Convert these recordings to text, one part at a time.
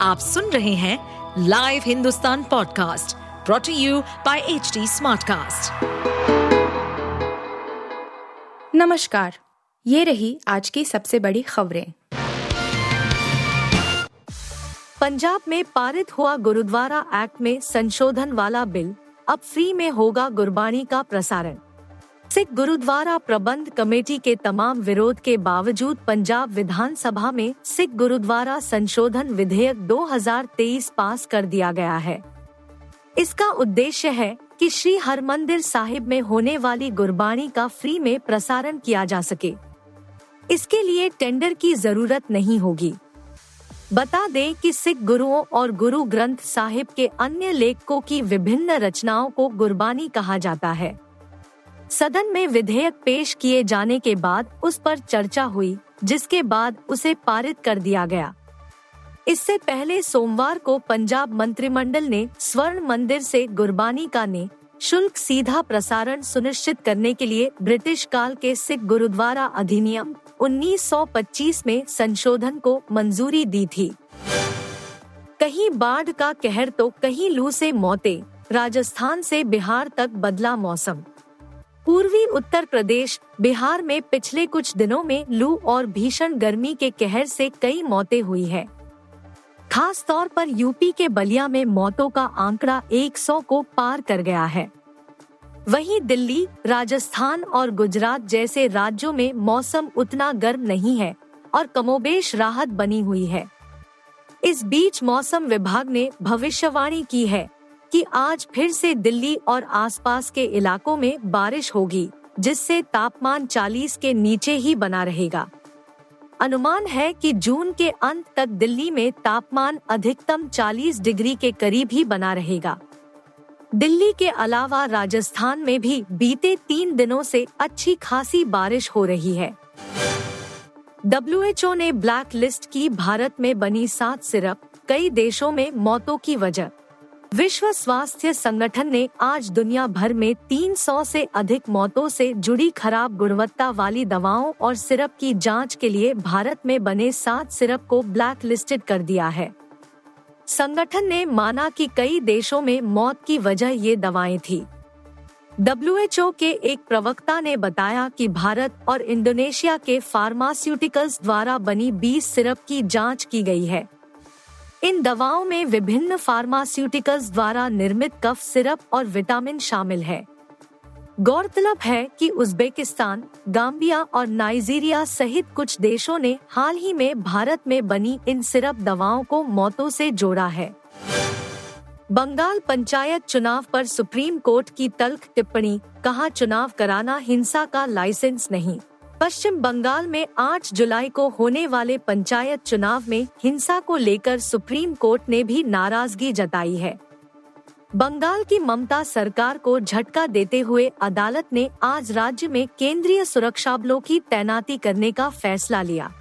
आप सुन रहे हैं live Hindustan podcast brought you by H Smartcast. नमस्कार, ये रही आज की सबसे बड़ी खबरें पंजाब में पारित हुआ गुरुद्वारा एक्ट में संशोधन वाला बिल अब फ्री में होगा गुरबाणी का प्रसारण सिख गुरुद्वारा प्रबंध कमेटी के तमाम विरोध के बावजूद पंजाब विधानसभा में सिख गुरुद्वारा संशोधन विधेयक 2023 पास कर दिया गया है। इसका उद्देश्य है कि श्री हरमंदिर साहिब में होने वाली गुरबाणी का फ्री में प्रसारण किया जा सके। इसके लिए टेंडर की ज़रूरत नहीं होगी। बता दें कि सिख गुरुओं और गुरु ग्रंथ साहिब के अन्य लेखकों की विभिन्न रचनाओं को गुरबानी कहा जाता है। सदन में विधेयक पेश किए जाने के बाद उस पर चर्चा हुई, जिसके बाद उसे पारित कर दिया गया। इससे पहले सोमवार को पंजाब मंत्रिमंडल ने स्वर्ण मंदिर से गुरबानी का ने शुल्क सीधा प्रसारण सुनिश्चित करने के लिए ब्रिटिश काल के सिख गुरुद्वारा अधिनियम 1925 में संशोधन को मंजूरी दी थी। कहीं बाढ़ का कहर तो कहीं लू से मौतें, राजस्थान से बिहार तक बदला मौसम। पूर्वी उत्तर प्रदेश, बिहार में पिछले कुछ दिनों में लू और भीषण गर्मी के कहर से कई मौतें हुई है। खास तौर पर यूपी के बलिया में मौतों का आंकड़ा 100 को पार कर गया है। वहीं दिल्ली, राजस्थान और गुजरात जैसे राज्यों में मौसम उतना गर्म नहीं है और कमोबेश राहत बनी हुई है। इस बीच मौसम विभाग ने भविष्यवाणी की है कि आज फिर से दिल्ली और आसपास के इलाकों में बारिश होगी, जिससे तापमान 40 के नीचे ही बना रहेगा। अनुमान है कि जून के अंत तक दिल्ली में तापमान अधिकतम 40 डिग्री के करीब ही बना रहेगा। दिल्ली के अलावा राजस्थान में भी बीते तीन दिनों से अच्छी खासी बारिश हो रही है। डब्ल्यू ने ब्लैक लिस्ट की भारत में बनी सात सिरप कई देशों में मौतों की वजह विश्व स्वास्थ्य संगठन ने आज दुनिया भर में 300 से अधिक मौतों से जुड़ी खराब गुणवत्ता वाली दवाओं और सिरप की जाँच के लिए भारत में बने सात सिरप को ब्लैक लिस्टेड कर दिया है। संगठन ने माना कि कई देशों में मौत की वजह ये दवाएँ थी। डब्ल्यूएचओ के एक प्रवक्ता ने बताया कि भारत और इंडोनेशिया के फार्मास्यूटिकल्स द्वारा बनी 20 सिरप की जाँच की गई है। इन दवाओं में विभिन्न फार्मास्यूटिकल्स द्वारा निर्मित कफ सिरप और विटामिन शामिल है। गौरतलब है कि उज्बेकिस्तान, गाम्बिया और नाइजीरिया सहित कुछ देशों ने हाल ही में भारत में बनी इन सिरप दवाओं को मौतों से जोड़ा है। बंगाल पंचायत चुनाव पर सुप्रीम कोर्ट की तल्ख टिप्पणी, कहा चुनाव कराना हिंसा का लाइसेंस नहीं। पश्चिम बंगाल में 8 जुलाई को होने वाले पंचायत चुनाव में हिंसा को लेकर सुप्रीम कोर्ट ने भी नाराज़गी जताई है। बंगाल की ममता सरकार को झटका देते हुए अदालत ने आज राज्य में केंद्रीय सुरक्षा बलों की तैनाती करने का फैसला लिया।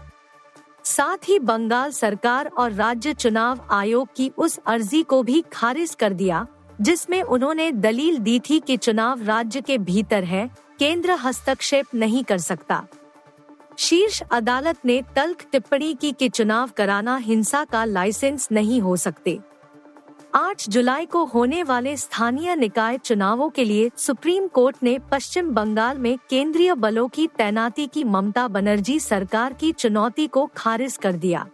साथ ही बंगाल सरकार और राज्य चुनाव आयोग की उस अर्जी को भी खारिज कर दिया, जिसमें उन्होंने दलील दी थी कि चुनाव राज्य के भीतर है केंद्र हस्तक्षेप नहीं कर सकता। शीर्ष अदालत ने तल्ख टिप्पणी की कि चुनाव कराना हिंसा का लाइसेंस नहीं हो सकते। 8 जुलाई को होने वाले स्थानीय निकाय चुनावों के लिए सुप्रीम कोर्ट ने पश्चिम बंगाल में केंद्रीय बलों की तैनाती की ममता बनर्जी सरकार की चुनौती को खारिज कर दिया।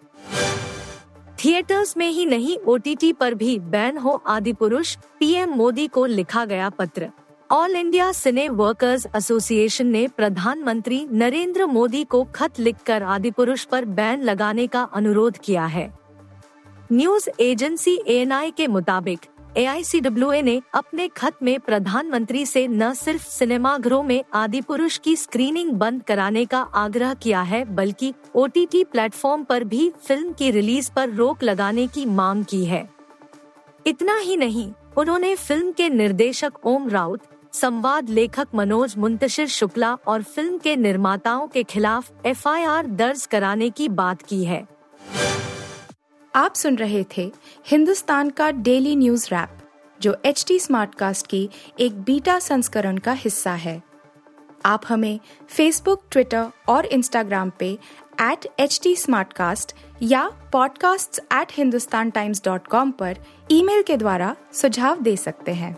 थिएटर्स में ही नहीं, ओटीटी पर भी बैन हो आदि पुरुष पीएम मोदी को लिखा गया पत्र। All India cine workers association ने प्रधानमंत्री नरेंद्र मोदी को खत लिखकर आदि पुरुष पर बैन लगाने का अनुरोध किया है। न्यूज़ एजेंसी एएनआई के मुताबिक एआईसीडब्ल्यूए ने अपने खत में प्रधानमंत्री से न सिर्फ़ सिनेमाघरों में आदि पुरुष की स्क्रीनिंग बंद कराने का आग्रह किया है, बल्कि ओ टी प्लेटफॉर्म पर भी फ़िल्म की रिलीज़ पर रोक लगाने की मांग की है। इतना ही नहीं, उन्होंने फ़िल्म के निर्देशक ओम राउत संवाद लेखक मनोज मुंतशिर शुक्ला और फ़िल्म के निर्माताओं के खिलाफ एफआईआर दर्ज कराने की बात की है। आप सुन रहे थे हिंदुस्तान का डेली न्यूज़ रैप, जो एच टी स्मार्ट कास्ट की एक बीटा संस्करण का हिस्सा है। आप हमें फेसबुक ट्विटर और इंस्टाग्राम पे एट एच टी या podcasts@hindustantimes.com पर ईमेल के द्वारा सुझाव दे सकते हैं।